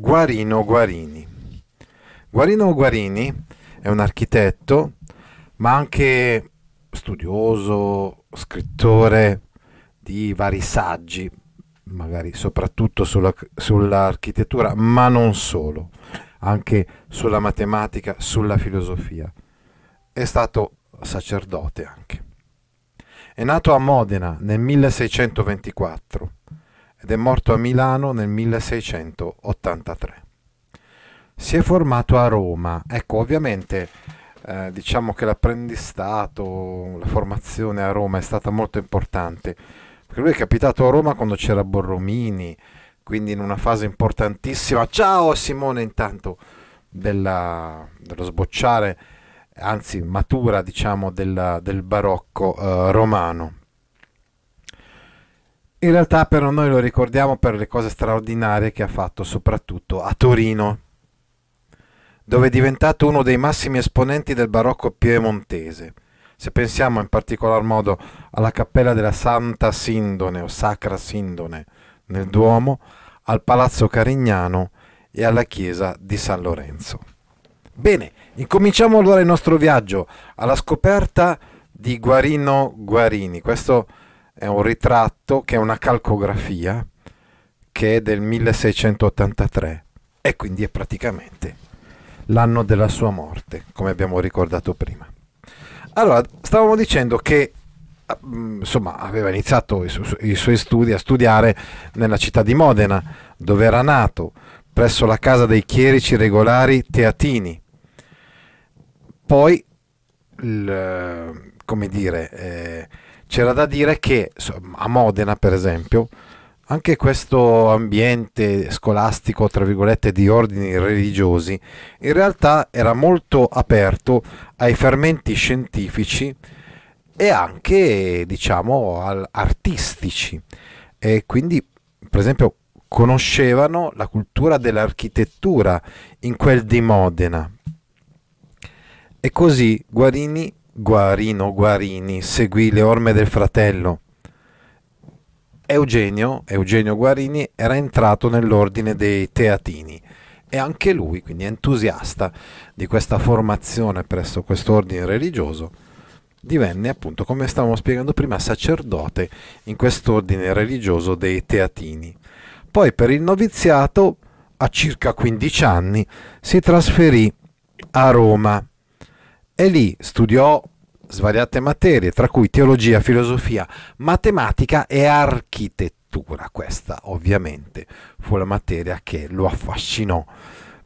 Guarino Guarini. Guarino Guarini è un architetto, ma anche studioso, scrittore di vari saggi, magari soprattutto sulla, sull'architettura, ma non solo, anche sulla matematica, sulla filosofia. È stato sacerdote anche. È nato a Modena nel 1624 ed è morto a Milano nel 1683. Si è formato a Roma. Ecco, ovviamente eh, diciamo che l'apprendistato, la formazione a Roma è stata molto importante. Perché lui è capitato a Roma quando c'era Borromini, quindi in una fase importantissima. Ciao Simone, intanto della, dello sbocciare, anzi matura, diciamo, della, del barocco eh, romano. In realtà però noi lo ricordiamo per le cose straordinarie che ha fatto soprattutto a Torino, dove è diventato uno dei massimi esponenti del barocco piemontese. Se pensiamo in particolar modo alla cappella della Santa Sindone o Sacra Sindone nel Duomo, al Palazzo Carignano e alla chiesa di San Lorenzo. Bene, incominciamo allora il nostro viaggio alla scoperta di Guarino Guarini. Questo è un ritratto che è una calcografia che è del 1683 e quindi è praticamente l'anno della sua morte, come abbiamo ricordato prima. Allora, stavamo dicendo che mm, insomma, aveva iniziato i, su- i suoi studi a studiare nella città di Modena, dove era nato, presso la casa dei chierici regolari teatini. Poi, il, come dire, eh, c'era da dire che a Modena, per esempio, anche questo ambiente scolastico, tra virgolette, di ordini religiosi, in realtà era molto aperto ai fermenti scientifici e anche, diciamo, artistici. E quindi, per esempio, conoscevano la cultura dell'architettura in quel di Modena. E così Guarini Guarino Guarini seguì le orme del fratello. Eugenio, Eugenio Guarini era entrato nell'ordine dei Teatini e anche lui, quindi entusiasta di questa formazione presso questo ordine religioso, divenne appunto, come stavamo spiegando prima, sacerdote in quest'ordine religioso dei Teatini. Poi per il noviziato, a circa 15 anni, si trasferì a Roma e lì studiò svariate materie, tra cui teologia, filosofia, matematica e architettura. Questa ovviamente fu la materia che lo affascinò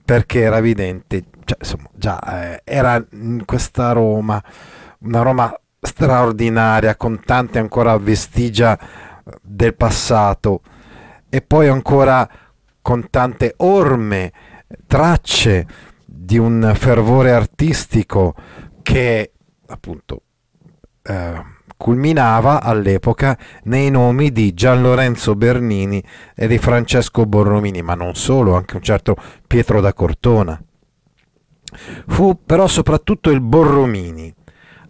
perché era evidente, cioè, insomma, già eh, era in questa Roma, una Roma straordinaria con tante ancora vestigia eh, del passato e poi ancora con tante orme, tracce di un fervore artistico che appunto eh, culminava all'epoca nei nomi di Gian Lorenzo Bernini e di Francesco Borromini, ma non solo, anche un certo Pietro da Cortona. Fu però soprattutto il Borromini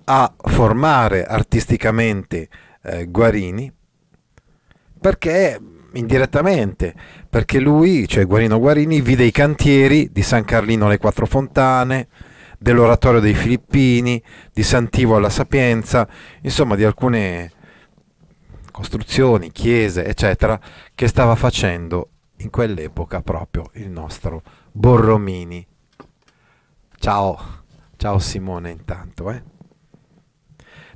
a formare artisticamente eh, Guarini perché indirettamente perché lui, cioè Guarino Guarini, vide i cantieri di San Carlino alle Quattro Fontane, dell'oratorio dei Filippini, di Santivo alla Sapienza, insomma di alcune costruzioni, chiese, eccetera, che stava facendo in quell'epoca proprio il nostro Borromini. Ciao, ciao Simone intanto. Eh.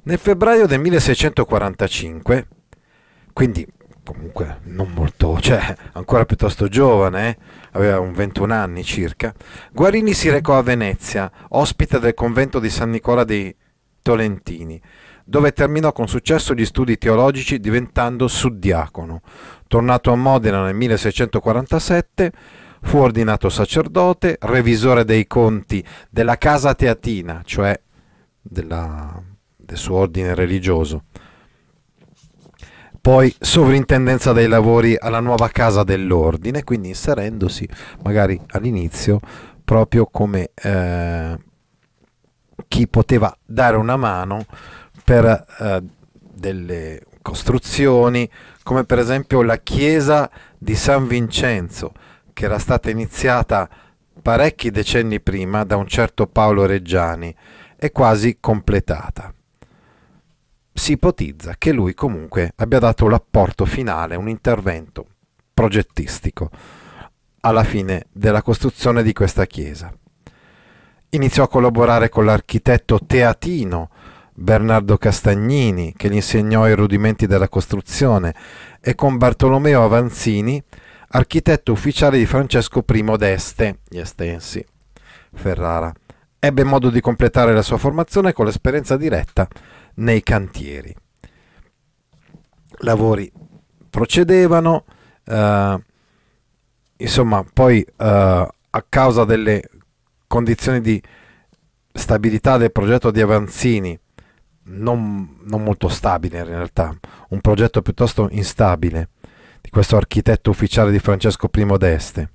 Nel febbraio del 1645, quindi comunque non molto, cioè ancora piuttosto giovane, eh? aveva un 21 anni circa, Guarini si recò a Venezia, ospite del convento di San Nicola dei Tolentini, dove terminò con successo gli studi teologici diventando suddiacono. Tornato a Modena nel 1647, fu ordinato sacerdote, revisore dei conti della Casa Teatina, cioè della, del suo ordine religioso. Poi sovrintendenza dei lavori alla nuova casa dell'ordine, quindi inserendosi magari all'inizio proprio come eh, chi poteva dare una mano per eh, delle costruzioni, come per esempio la chiesa di San Vincenzo, che era stata iniziata parecchi decenni prima da un certo Paolo Reggiani e quasi completata. Si ipotizza che lui comunque abbia dato l'apporto finale, un intervento progettistico alla fine della costruzione di questa chiesa. Iniziò a collaborare con l'architetto teatino Bernardo Castagnini, che gli insegnò i rudimenti della costruzione, e con Bartolomeo Avanzini, architetto ufficiale di Francesco I d'Este, gli Estensi, Ferrara. Ebbe modo di completare la sua formazione con l'esperienza diretta nei cantieri. Lavori procedevano, eh, insomma, poi eh, a causa delle condizioni di stabilità del progetto di Avanzini, non, non molto stabile in realtà, un progetto piuttosto instabile, di questo architetto ufficiale di Francesco I d'Este.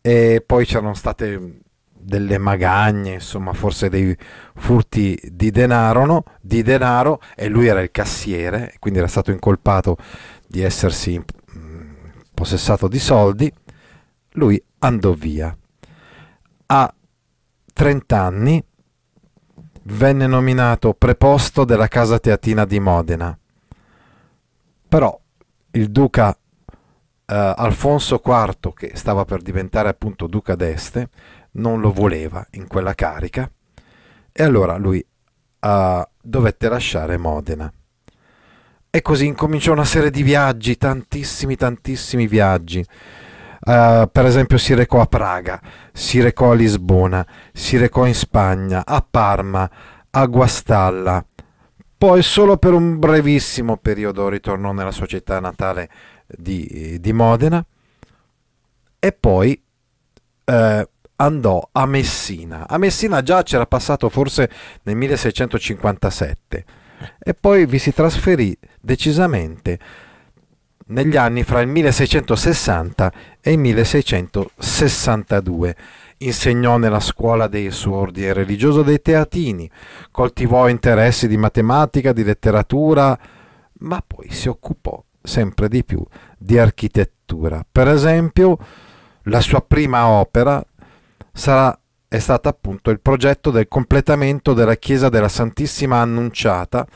E poi c'erano state delle magagne, insomma, forse dei furti di denaro, no? di denaro e lui era il cassiere, quindi era stato incolpato di essersi mm, possessato di soldi. Lui andò via. A 30 anni venne nominato preposto della casa teatina di Modena. Però il duca eh, Alfonso IV, che stava per diventare appunto duca d'Este, non lo voleva in quella carica e allora lui eh, dovette lasciare Modena. E così incominciò una serie di viaggi, tantissimi, tantissimi viaggi. Uh, per esempio si recò a Praga, si recò a Lisbona, si recò in Spagna, a Parma, a Guastalla, poi solo per un brevissimo periodo ritornò nella sua città natale di, di Modena e poi eh, andò a Messina. A Messina già c'era passato forse nel 1657 e poi vi si trasferì decisamente negli anni fra il 1660 e il 1662 insegnò nella scuola del suo ordine religioso dei Teatini, coltivò interessi di matematica, di letteratura, ma poi si occupò sempre di più di architettura. Per esempio, la sua prima opera sarà, è stata appunto il progetto del completamento della chiesa della Santissima Annunciata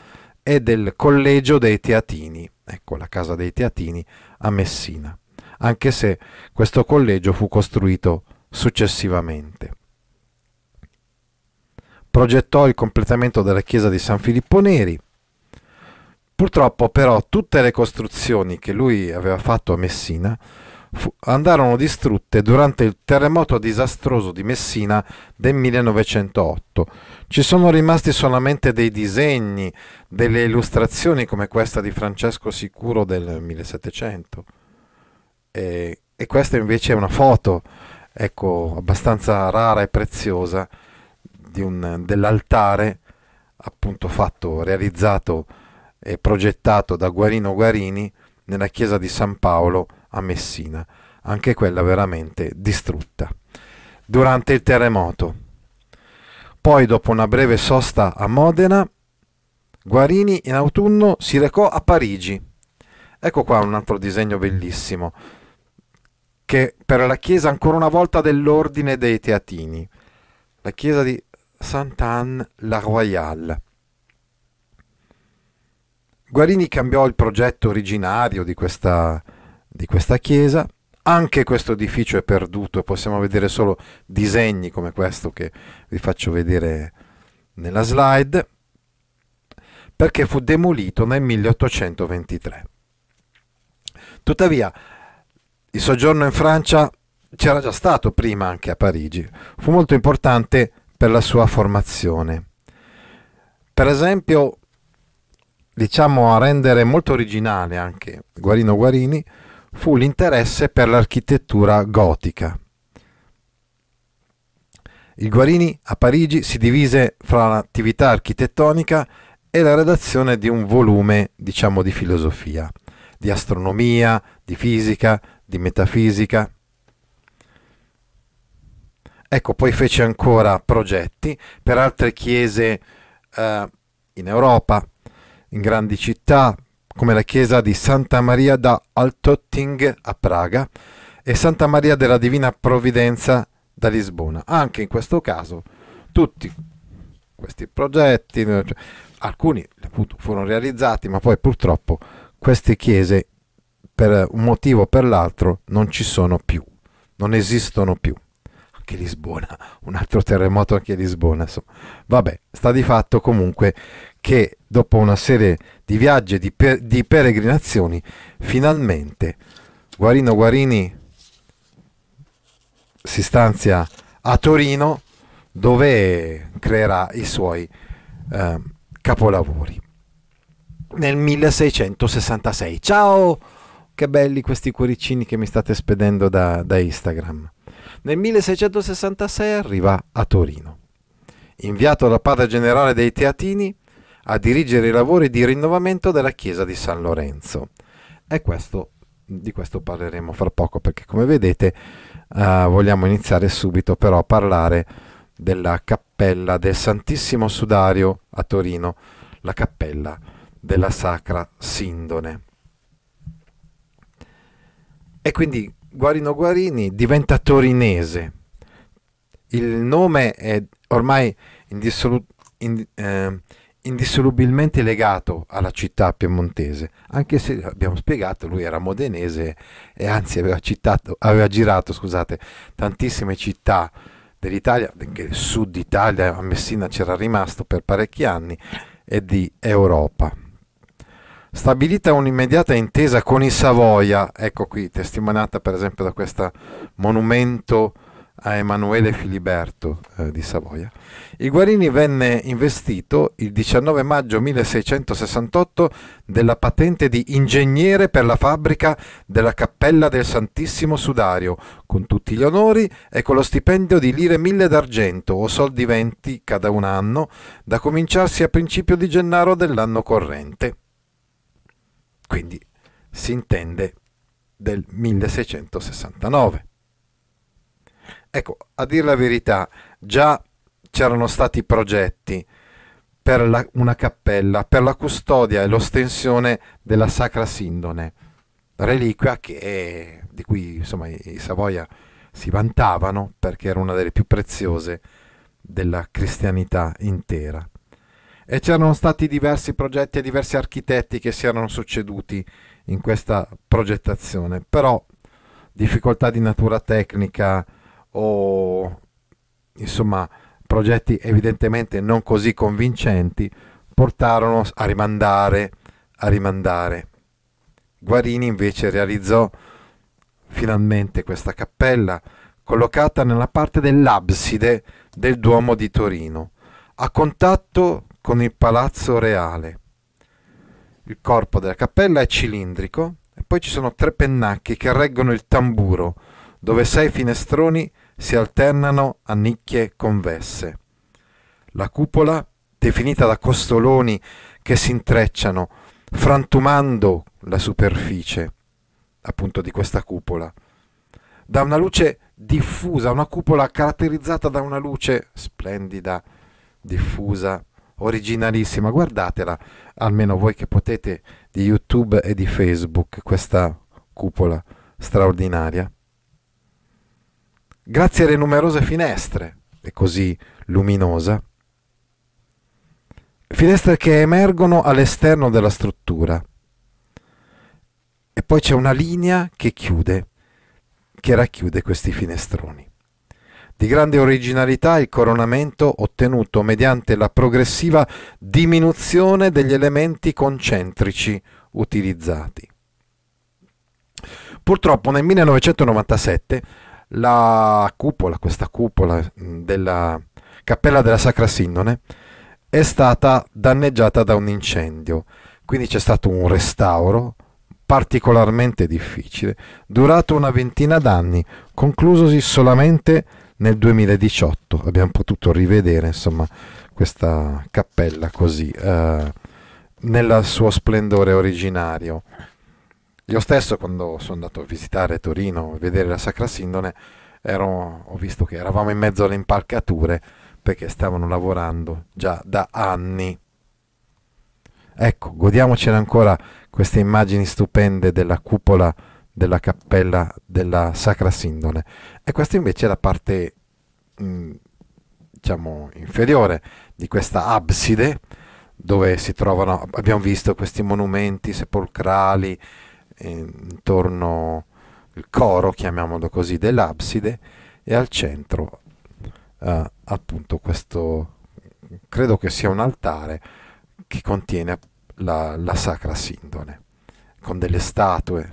e del Collegio dei Teatini, ecco la casa dei Teatini a Messina, anche se questo collegio fu costruito successivamente. Progettò il completamento della chiesa di San Filippo Neri. Purtroppo però tutte le costruzioni che lui aveva fatto a Messina fu- andarono distrutte durante il terremoto disastroso di Messina del 1908. Ci sono rimasti solamente dei disegni, delle illustrazioni come questa di Francesco Sicuro del 1700. E, e questa invece è una foto ecco, abbastanza rara e preziosa un, dell'altare appunto fatto, realizzato e progettato da Guarino Guarini nella chiesa di San Paolo a Messina, anche quella veramente distrutta, durante il terremoto. Poi, dopo una breve sosta a Modena, Guarini in autunno si recò a Parigi. Ecco qua un altro disegno bellissimo che per la chiesa ancora una volta dell'ordine dei Teatini, la chiesa di Sainte-Anne-la-Royale. Guarini cambiò il progetto originario di questa, di questa chiesa, anche questo edificio è perduto possiamo vedere solo disegni come questo che vi faccio vedere nella slide, perché fu demolito nel 1823. Tuttavia, il soggiorno in Francia c'era già stato prima anche a Parigi, fu molto importante per la sua formazione. Per esempio, diciamo a rendere molto originale anche Guarino Guarini fu l'interesse per l'architettura gotica. Il Guarini a Parigi si divise fra l'attività architettonica e la redazione di un volume, diciamo, di filosofia, di astronomia, di fisica, di metafisica. Ecco, poi fece ancora progetti per altre chiese eh, in Europa, in grandi città, come la chiesa di Santa Maria da Altotting a Praga e Santa Maria della Divina Provvidenza da Lisbona. Anche in questo caso tutti questi progetti, cioè, alcuni appunto furono realizzati, ma poi purtroppo queste chiese per un motivo o per l'altro non ci sono più, non esistono più anche Lisbona, un altro terremoto anche a Lisbona. Insomma. Vabbè, sta di fatto comunque che dopo una serie di viaggi e di, per, di peregrinazioni, finalmente Guarino Guarini si stanzia a Torino dove creerà i suoi eh, capolavori. Nel 1666. Ciao! Che belli questi cuoricini che mi state spedendo da, da Instagram. Nel 1666 arriva a Torino, inviato da padre generale dei Teatini a dirigere i lavori di rinnovamento della chiesa di San Lorenzo. E questo, di questo parleremo fra poco perché come vedete uh, vogliamo iniziare subito però a parlare della cappella del Santissimo Sudario a Torino, la cappella della Sacra Sindone. E quindi Guarino Guarini diventa torinese. Il nome è ormai indissolu- in, eh, indissolubilmente legato alla città piemontese, anche se abbiamo spiegato lui era modenese e anzi aveva, citato, aveva girato scusate, tantissime città dell'Italia, del sud Italia, a Messina c'era rimasto per parecchi anni, e di Europa. Stabilita un'immediata intesa con i Savoia, ecco qui testimoniata per esempio da questo monumento a Emanuele Filiberto eh, di Savoia, il Guarini venne investito il 19 maggio 1668 della patente di ingegnere per la fabbrica della Cappella del Santissimo Sudario, con tutti gli onori e con lo stipendio di lire mille d'argento o soldi venti cada un anno, da cominciarsi a principio di gennaro dell'anno corrente. Quindi si intende del 1669. Ecco, a dire la verità, già c'erano stati progetti per la, una cappella, per la custodia e l'ostensione della Sacra Sindone, reliquia che, di cui insomma, i Savoia si vantavano perché era una delle più preziose della cristianità intera. E c'erano stati diversi progetti e diversi architetti che si erano succeduti in questa progettazione, però difficoltà di natura tecnica o insomma progetti evidentemente non così convincenti portarono a rimandare, a rimandare. Guarini invece realizzò finalmente questa cappella collocata nella parte dell'abside del Duomo di Torino, a contatto con il palazzo reale. Il corpo della cappella è cilindrico e poi ci sono tre pennacchi che reggono il tamburo, dove sei finestroni si alternano a nicchie convesse. La cupola, definita da costoloni che si intrecciano, frantumando la superficie appunto di questa cupola, da una luce diffusa, una cupola caratterizzata da una luce splendida, diffusa, originalissima, guardatela, almeno voi che potete, di YouTube e di Facebook, questa cupola straordinaria. Grazie alle numerose finestre, è così luminosa, finestre che emergono all'esterno della struttura. E poi c'è una linea che chiude, che racchiude questi finestroni. Di grande originalità il coronamento ottenuto mediante la progressiva diminuzione degli elementi concentrici utilizzati. Purtroppo nel 1997 la cupola, questa cupola della Cappella della Sacra Sindone, è stata danneggiata da un incendio Quindi c'è stato un restauro particolarmente difficile, durato una ventina d'anni, conclusosi solamente nel 2018. Abbiamo potuto rivedere insomma questa cappella così eh, nel suo splendore originario. Io stesso quando sono andato a visitare Torino e vedere la Sacra Sindone ero, ho visto che eravamo in mezzo alle impalcature perché stavano lavorando già da anni Ecco, godiamocene ancora queste immagini stupende della cupola della cappella della Sacra Sindone. E questa invece è la parte, mh, mm, diciamo, inferiore di questa abside, dove si trovano, abbiamo visto questi monumenti sepolcrali intorno il coro, chiamiamolo così, dell'abside e al centro eh, appunto questo, credo che sia un altare che contiene la, la Sacra Sindone, con delle statue.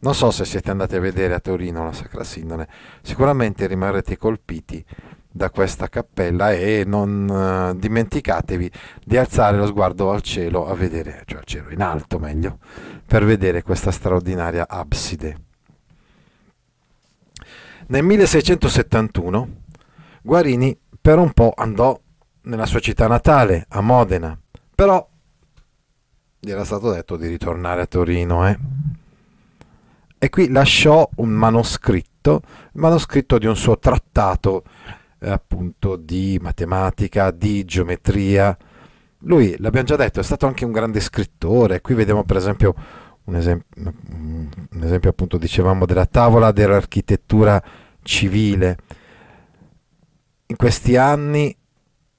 Non so se siete andati a vedere a Torino la Sacra Sindone, sicuramente rimarrete colpiti da questa cappella e non uh, dimenticatevi di alzare lo sguardo al cielo a vedere, cioè al cielo in alto meglio, per vedere questa straordinaria abside. Nel 1671 Guarini per un po' andò nella sua città natale, a Modena, però gli era stato detto di ritornare a Torino. Eh? E qui lasciò un manoscritto, il manoscritto di un suo trattato eh, appunto di matematica, di geometria. Lui, l'abbiamo già detto, è stato anche un grande scrittore. Qui vediamo per esempio un esempio, un esempio appunto dicevamo della tavola dell'architettura civile. In questi anni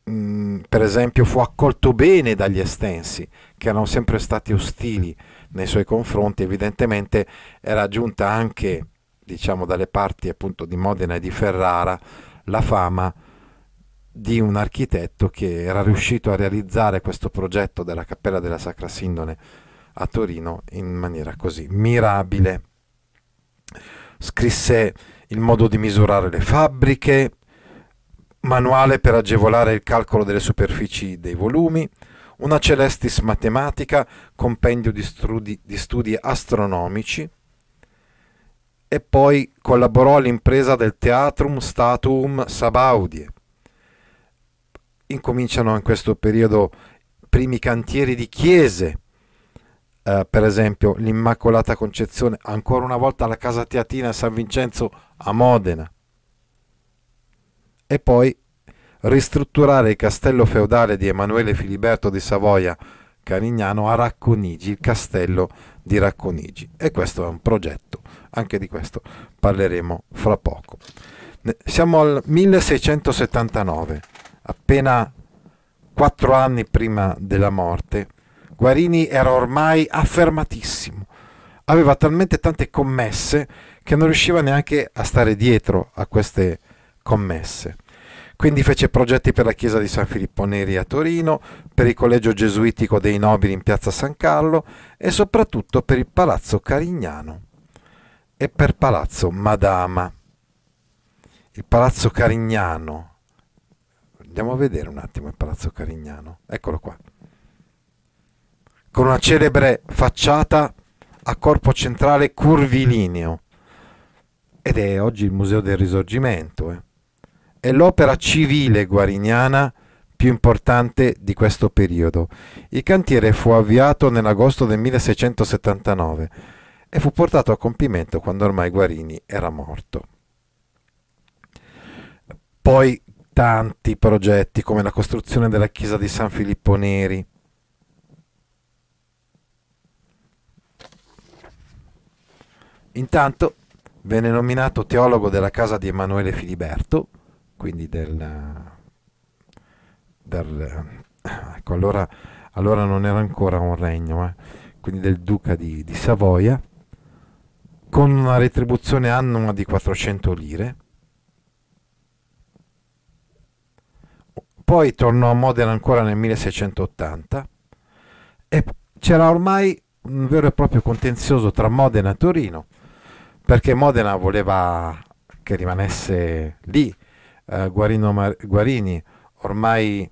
Mm, per esempio, fu accolto bene dagli estensi, che erano sempre stati ostili nei suoi confronti, evidentemente era giunta anche, diciamo, dalle parti appunto di Modena e di Ferrara la fama di un architetto che era riuscito a realizzare questo progetto della Cappella della Sacra Sindone a Torino in maniera così mirabile. Scrisse il modo di misurare le fabbriche, manuale per agevolare il calcolo delle superfici dei volumi, una Celestis matematica, compendio di studi, di studi astronomici, e poi collaborò all'impresa del Theatrum Statuum Sabaudie. Incominciano in questo periodo primi cantieri di chiese, eh, per esempio l'Immacolata Concezione, ancora una volta la Casa Teatina San Vincenzo a Modena e poi ristrutturare il castello feudale di Emanuele Filiberto di Savoia Carignano a Racconigi, il castello di Racconigi. E questo è un progetto, anche di questo parleremo fra poco. Siamo al 1679, appena quattro anni prima della morte. Guarini era ormai affermatissimo, aveva talmente tante commesse che non riusciva neanche a stare dietro a queste commesse. Quindi fece progetti per la chiesa di San Filippo Neri a Torino, per il collegio gesuitico dei nobili in piazza San Carlo e soprattutto per il palazzo Carignano e per palazzo Madama. Il palazzo Carignano. Andiamo a vedere un attimo il palazzo Carignano. Eccolo qua. Con una celebre facciata a corpo centrale curvilineo. Ed è oggi il Museo del Risorgimento. Eh è l'opera civile guarignana più importante di questo periodo. Il cantiere fu avviato nell'agosto del 1679 e fu portato a compimento quando ormai Guarini era morto. Poi tanti progetti come la costruzione della chiesa di San Filippo Neri, Intanto venne nominato teologo della casa di Emanuele Filiberto quindi del, del ecco allora, allora, non era ancora un regno, eh, quindi del duca di, di Savoia, con una retribuzione annua di 400 lire. Poi tornò a Modena ancora nel 1680 e c'era ormai un vero e proprio contenzioso tra Modena e Torino, perché Modena voleva che rimanesse lì eh, Guarino Mar- Guarini, ormai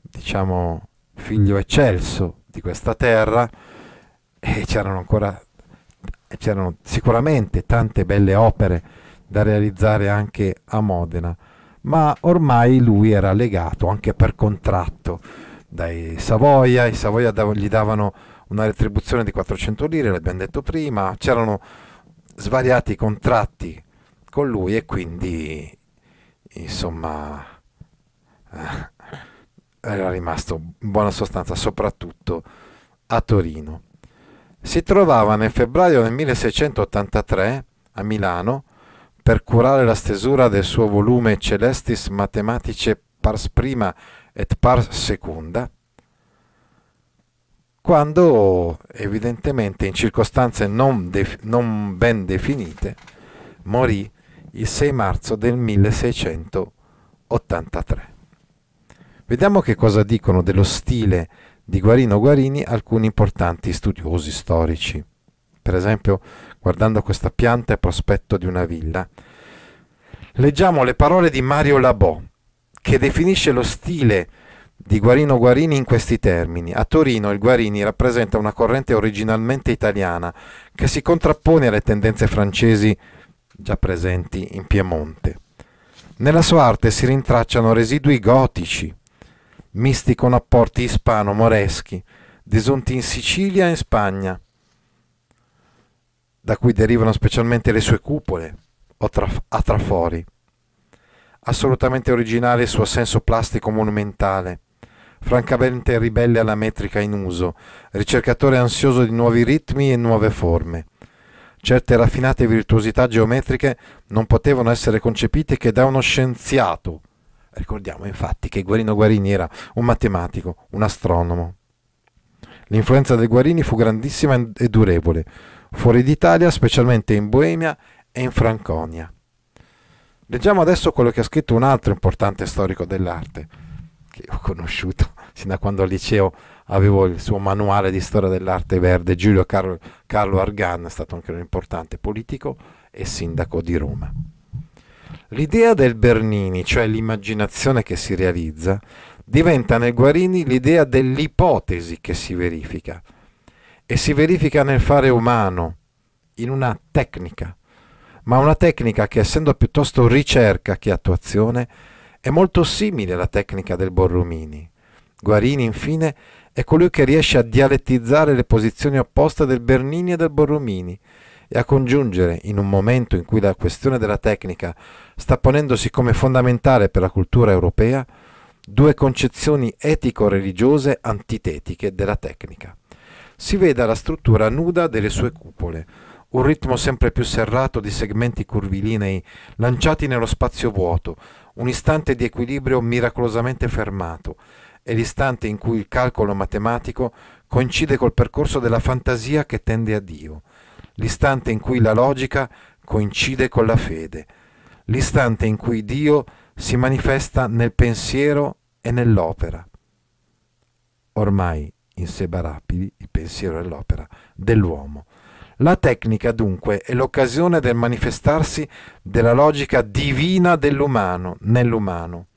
diciamo figlio eccelso di questa terra e c'erano ancora c'erano sicuramente tante belle opere da realizzare anche a Modena, ma ormai lui era legato anche per contratto dai Savoia, i Savoia gli davano una retribuzione di 400 lire, l'abbiamo detto prima, c'erano svariati contratti con lui e quindi insomma eh, era rimasto in buona sostanza soprattutto a Torino. Si trovava nel febbraio del 1683 a Milano per curare la stesura del suo volume Celestis Mathematice pars prima et pars secunda, quando evidentemente in circostanze non, def- non ben definite morì il 6 marzo del 1683. Vediamo che cosa dicono dello stile di Guarino Guarini alcuni importanti studiosi storici. Per esempio, guardando questa pianta e prospetto di una villa, leggiamo le parole di Mario Labò, che definisce lo stile di Guarino Guarini in questi termini. A Torino il Guarini rappresenta una corrente originalmente italiana che si contrappone alle tendenze francesi già presenti in Piemonte. Nella sua arte si rintracciano residui gotici, misti con apporti ispano-moreschi, desunti in Sicilia e in Spagna, da cui derivano specialmente le sue cupole o traf- a trafori. Assolutamente originale il suo senso plastico monumentale, francamente ribelle alla metrica in uso, ricercatore ansioso di nuovi ritmi e nuove forme. Certe raffinate virtuosità geometriche non potevano essere concepite che da uno scienziato. Ricordiamo infatti che Guarino Guarini era un matematico, un astronomo. L'influenza del Guarini fu grandissima e durevole, fuori d'Italia, specialmente in Boemia e in Franconia. Leggiamo adesso quello che ha scritto un altro importante storico dell'arte, che ho conosciuto sin da quando al liceo avevo il suo manuale di storia dell'arte verde, Giulio Carlo, Carlo Argan, è stato anche un importante politico e sindaco di Roma. L'idea del Bernini, cioè l'immaginazione che si realizza, diventa nel Guarini l'idea dell'ipotesi che si verifica e si verifica nel fare umano, in una tecnica, ma una tecnica che essendo piuttosto ricerca che attuazione è molto simile alla tecnica del Borromini. Guarini, infine, è colui che riesce a dialettizzare le posizioni opposte del Bernini e del Borromini e a congiungere, in un momento in cui la questione della tecnica sta ponendosi come fondamentale per la cultura europea, due concezioni etico-religiose antitetiche della tecnica. Si veda la struttura nuda delle sue cupole, un ritmo sempre più serrato di segmenti curvilinei lanciati nello spazio vuoto, un istante di equilibrio miracolosamente fermato, è l'istante in cui il calcolo matematico coincide col percorso della fantasia che tende a Dio, l'istante in cui la logica coincide con la fede, l'istante in cui Dio si manifesta nel pensiero e nell'opera. Ormai inseparabili il pensiero e l'opera dell'uomo. La tecnica dunque è l'occasione del manifestarsi della logica divina dell'umano, nell'umano.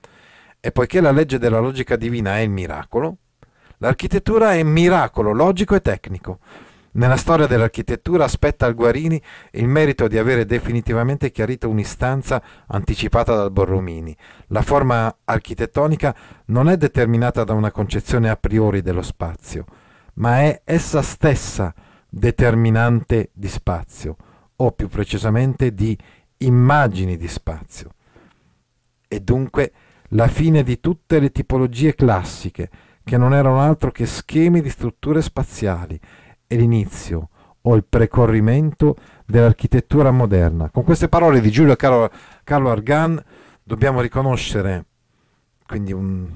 E poiché la legge della logica divina è il miracolo, l'architettura è miracolo logico e tecnico. Nella storia dell'architettura aspetta al Guarini il merito di avere definitivamente chiarito un'istanza anticipata dal Borromini. La forma architettonica non è determinata da una concezione a priori dello spazio, ma è essa stessa determinante di spazio, o più precisamente di immagini di spazio. E dunque la fine di tutte le tipologie classiche, che non erano altro che schemi di strutture spaziali, e l'inizio o il precorrimento dell'architettura moderna. Con queste parole di Giulio Carlo, Carlo Argan dobbiamo riconoscere quindi un,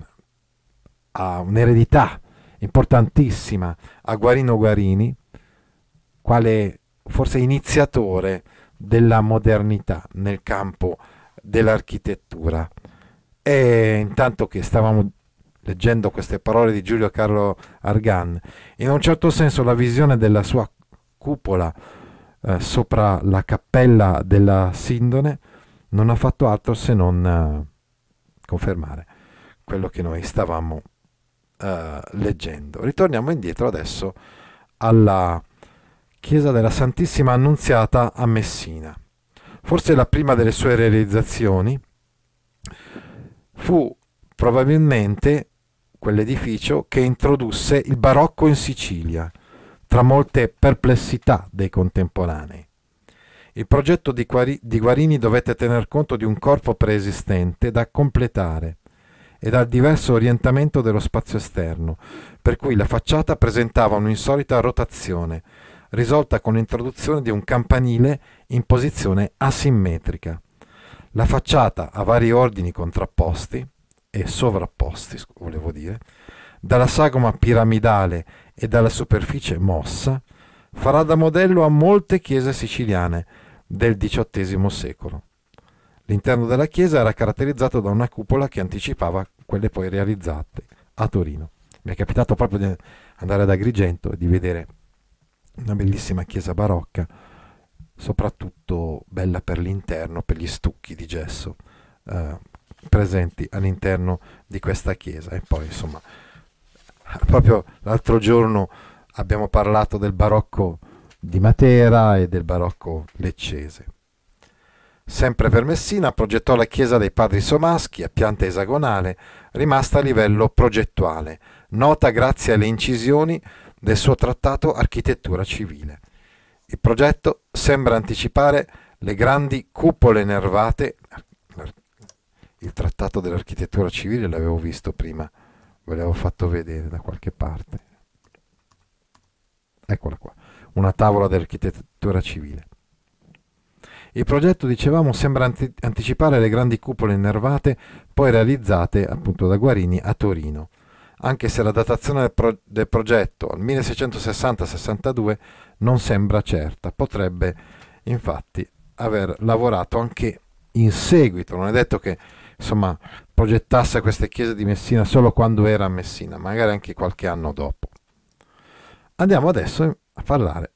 uh, un'eredità importantissima a Guarino Guarini, quale forse iniziatore della modernità nel campo dell'architettura. E intanto che stavamo leggendo queste parole di Giulio Carlo Argan, in un certo senso la visione della sua cupola eh, sopra la cappella della Sindone non ha fatto altro se non eh, confermare quello che noi stavamo eh, leggendo. Ritorniamo indietro adesso alla chiesa della Santissima Annunziata a Messina. Forse la prima delle sue realizzazioni fu probabilmente quell'edificio che introdusse il barocco in Sicilia, tra molte perplessità dei contemporanei. Il progetto di, Guarini dovette tener conto di un corpo preesistente da completare e dal diverso orientamento dello spazio esterno, per cui la facciata presentava un'insolita rotazione, risolta con l'introduzione di un campanile in posizione asimmetrica. La facciata a vari ordini contrapposti e sovrapposti, volevo dire, dalla sagoma piramidale e dalla superficie mossa, farà da modello a molte chiese siciliane del XVIII secolo. L'interno della chiesa era caratterizzato da una cupola che anticipava quelle poi realizzate a Torino. Mi è capitato proprio di andare ad Agrigento e di vedere una bellissima chiesa barocca, soprattutto bella per l'interno, per gli stucchi di gesso eh, presenti all'interno di questa chiesa. E poi, insomma, proprio l'altro giorno abbiamo parlato del barocco di Matera e del barocco leccese. Sempre per Messina progettò la chiesa dei Padri Somaschi a pianta esagonale, rimasta a livello progettuale, nota grazie alle incisioni del suo trattato Architettura civile. Il progetto sembra anticipare le grandi cupole nervate. Il trattato dell'architettura civile l'avevo visto prima, ve l'avevo fatto vedere da qualche parte. Eccola qua, una tavola dell'architettura civile. Il progetto, dicevamo, sembra anti- anticipare le grandi cupole innervate poi realizzate appunto da Guarini a Torino, anche se la datazione del, pro- del progetto al 1660-62 non sembra certa, potrebbe infatti aver lavorato anche in seguito, non è detto che insomma progettasse queste chiese di Messina solo quando era a Messina, magari anche qualche anno dopo. Andiamo adesso a parlare,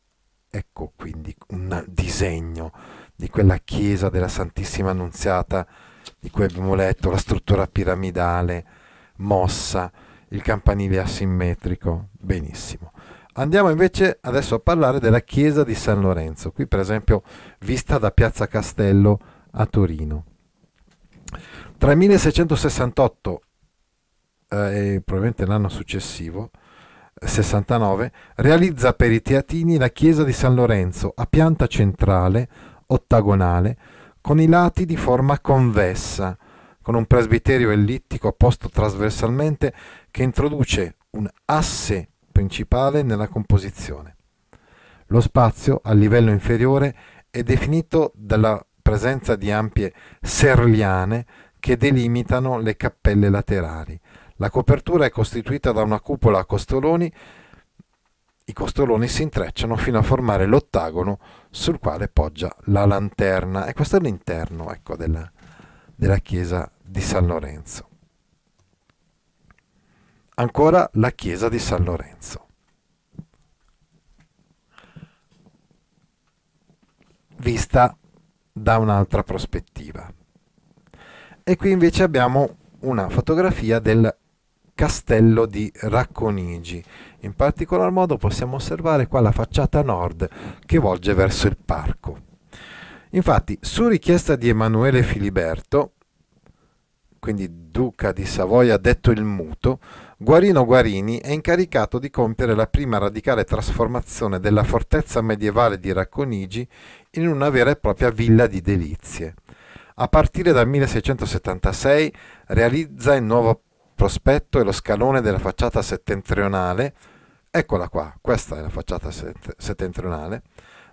ecco quindi un disegno di quella chiesa della Santissima Annunziata di cui abbiamo letto, la struttura piramidale, mossa, il campanile asimmetrico, benissimo. Andiamo invece adesso a parlare della chiesa di San Lorenzo, qui per esempio vista da Piazza Castello a Torino. Tra il 1668 eh, e probabilmente l'anno successivo, 69, realizza per i teatini la chiesa di San Lorenzo a pianta centrale ottagonale con i lati di forma convessa, con un presbiterio ellittico posto trasversalmente che introduce un asse principale nella composizione. Lo spazio a livello inferiore è definito dalla presenza di ampie serliane che delimitano le cappelle laterali. La copertura è costituita da una cupola a costoloni i costoloni si intrecciano fino a formare l'ottagono sul quale poggia la lanterna e questo è l'interno ecco, della, della chiesa di San Lorenzo. Ancora la chiesa di San Lorenzo. Vista da un'altra prospettiva. E qui invece abbiamo una fotografia del castello di Racconigi. In particolar modo possiamo osservare qua la facciata nord che volge verso il parco. Infatti, su richiesta di Emanuele Filiberto, quindi duca di Savoia detto il muto, Guarino Guarini è incaricato di compiere la prima radicale trasformazione della fortezza medievale di Racconigi in una vera e propria villa di delizie. A partire dal 1676 realizza il nuovo prospetto e lo scalone della facciata settentrionale, eccola qua, questa è la facciata settentrionale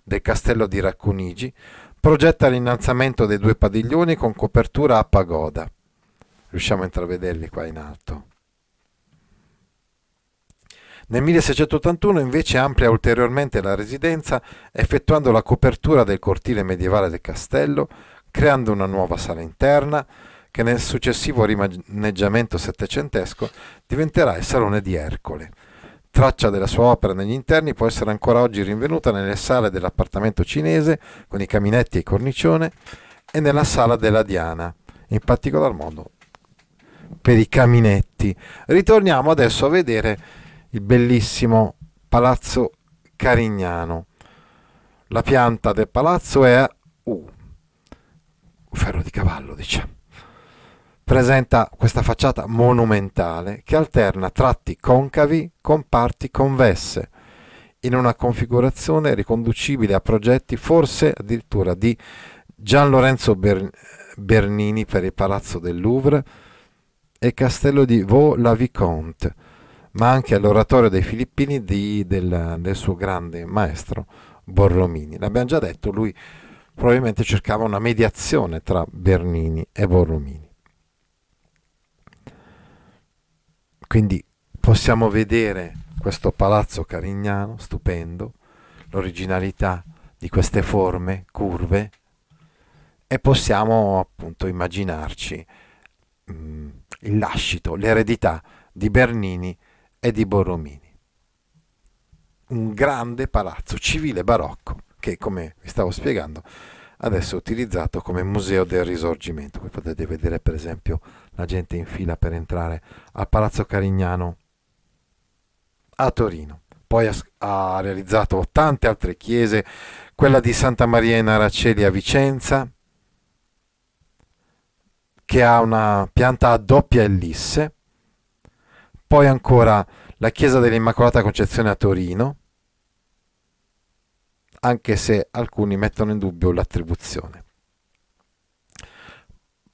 del castello di Racconigi, progetta l'innalzamento dei due padiglioni con copertura a pagoda. Riusciamo a intravederli qua in alto. Nel 1681 invece amplia ulteriormente la residenza effettuando la copertura del cortile medievale del castello, creando una nuova sala interna, che nel successivo rimaneggiamento settecentesco diventerà il Salone di Ercole. Traccia della sua opera negli interni può essere ancora oggi rinvenuta nelle sale dell'appartamento cinese con i caminetti e cornicione e nella sala della Diana, in particolar modo per i caminetti. Ritorniamo adesso a vedere il bellissimo Palazzo Carignano. La pianta del palazzo è a U, ferro di cavallo, diciamo. Presenta questa facciata monumentale che alterna tratti concavi con parti convesse in una configurazione riconducibile a progetti forse addirittura di Gian Lorenzo Ber- Bernini per il Palazzo del Louvre e Castello di Vaux-la-Vicomte, ma anche all'oratorio dei Filippini di, del, del suo grande maestro Borromini. L'abbiamo già detto, lui probabilmente cercava una mediazione tra Bernini e Borromini. Quindi possiamo vedere questo palazzo carignano, stupendo, l'originalità di queste forme curve e possiamo appunto immaginarci mh, mm, il lascito, l'eredità di Bernini e di Borromini. Un grande palazzo civile barocco che, come vi stavo spiegando, adesso è utilizzato come museo del risorgimento. Qui potete vedere per esempio la gente in fila per entrare al Palazzo Carignano a Torino. Poi ha realizzato tante altre chiese, quella di Santa Maria in Araceli a Vicenza, che ha una pianta a doppia ellisse, poi ancora la chiesa dell'Immacolata Concezione a Torino, anche se alcuni mettono in dubbio l'attribuzione.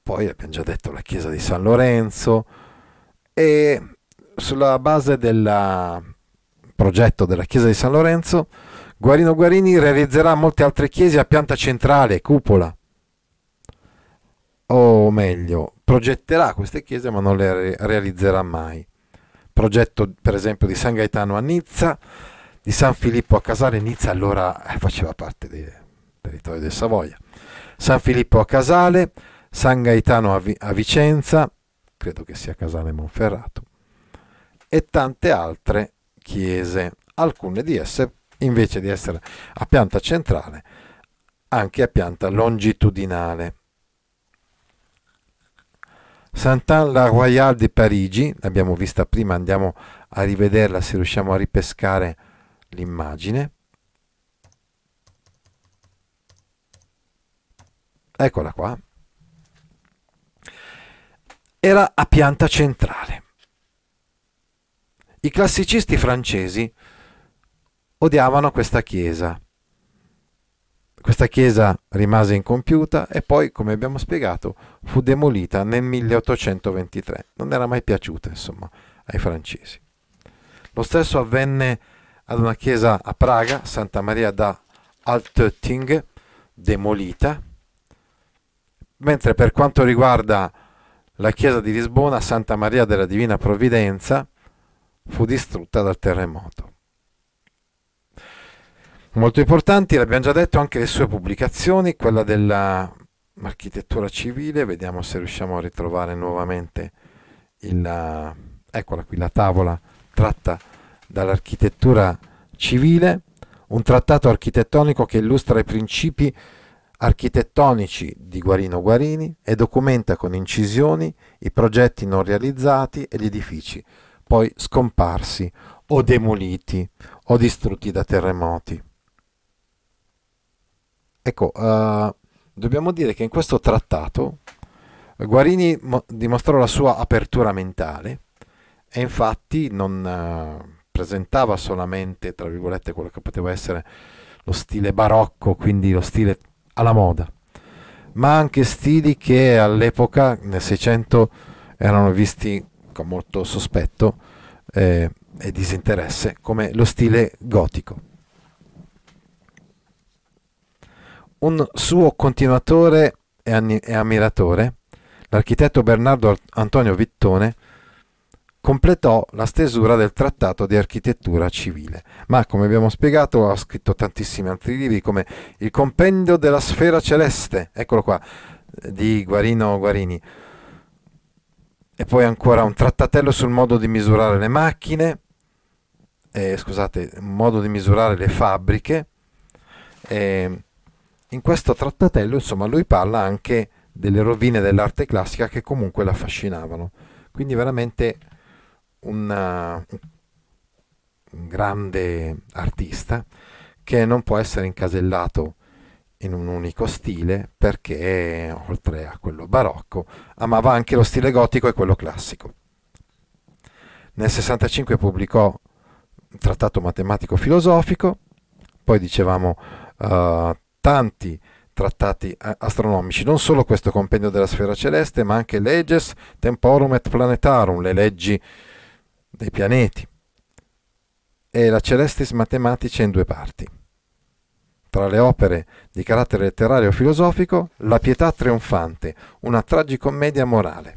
Poi abbiamo già detto la chiesa di San Lorenzo e sulla base del progetto della chiesa di San Lorenzo, Guarino Guarini realizzerà molte altre chiese a pianta centrale, cupola, o meglio, progetterà queste chiese ma non le re- realizzerà mai. Progetto per esempio di San Gaetano a Nizza, di San Filippo a Casale, Nizza allora eh, faceva parte del territorio del Savoia, San Filippo a Casale, San Gaetano a, Vi- a Vicenza, credo che sia Casale Monferrato, e tante altre chiese, alcune di esse invece di essere a pianta centrale, anche a pianta longitudinale. Saint-Anne-la Royale di Parigi, l'abbiamo vista prima, andiamo a rivederla se riusciamo a ripescare l'immagine. Eccola qua. Era a pianta centrale. I classicisti francesi odiavano questa chiesa. Questa chiesa rimase incompiuta e poi, come abbiamo spiegato, fu demolita nel 1823. Non era mai piaciuta, insomma, ai francesi. Lo stesso avvenne ad una chiesa a Praga, Santa Maria da Altötting, demolita, mentre per quanto riguarda la chiesa di Lisbona, Santa Maria della Divina Provvidenza, fu distrutta dal terremoto. Molto importanti, l'abbiamo già detto, anche le sue pubblicazioni, quella dell'architettura civile, vediamo se riusciamo a ritrovare nuovamente il, eccola qui, la tavola tratta dall'architettura civile, un trattato architettonico che illustra i principi architettonici di Guarino Guarini e documenta con incisioni i progetti non realizzati e gli edifici poi scomparsi o demoliti o distrutti da terremoti. Ecco, uh, dobbiamo dire che in questo trattato Guarini mo- dimostrò la sua apertura mentale e infatti non uh, presentava solamente, tra virgolette, quello che poteva essere lo stile barocco, quindi lo stile alla moda, ma anche stili che all'epoca, nel 600, erano visti con molto sospetto eh, e disinteresse, come lo stile gotico. Un suo continuatore e, ammiratore, l'architetto Bernardo Antonio Vittone, completò la stesura del trattato di architettura civile, ma come abbiamo spiegato ha scritto tantissimi altri libri come Il compendio della sfera celeste, eccolo qua, di Guarino Guarini, e poi ancora un trattatello sul modo di misurare le macchine, eh, scusate, modo di misurare le fabbriche. Eh, in questo trattatello, insomma, lui parla anche delle rovine dell'arte classica che comunque l'affascinavano, Quindi veramente una, un grande artista che non può essere incasellato in un unico stile perché oltre a quello barocco amava anche lo stile gotico e quello classico. Nel 65 pubblicò un trattato matematico filosofico, poi dicevamo uh, tanti trattati astronomici, non solo questo compendio della sfera celeste, ma anche Leges Temporum et Planetarum, le leggi dei pianeti, e la Celestis Mathematica in due parti. Tra le opere di carattere letterario o filosofico, La pietà trionfante, una tragicommedia morale.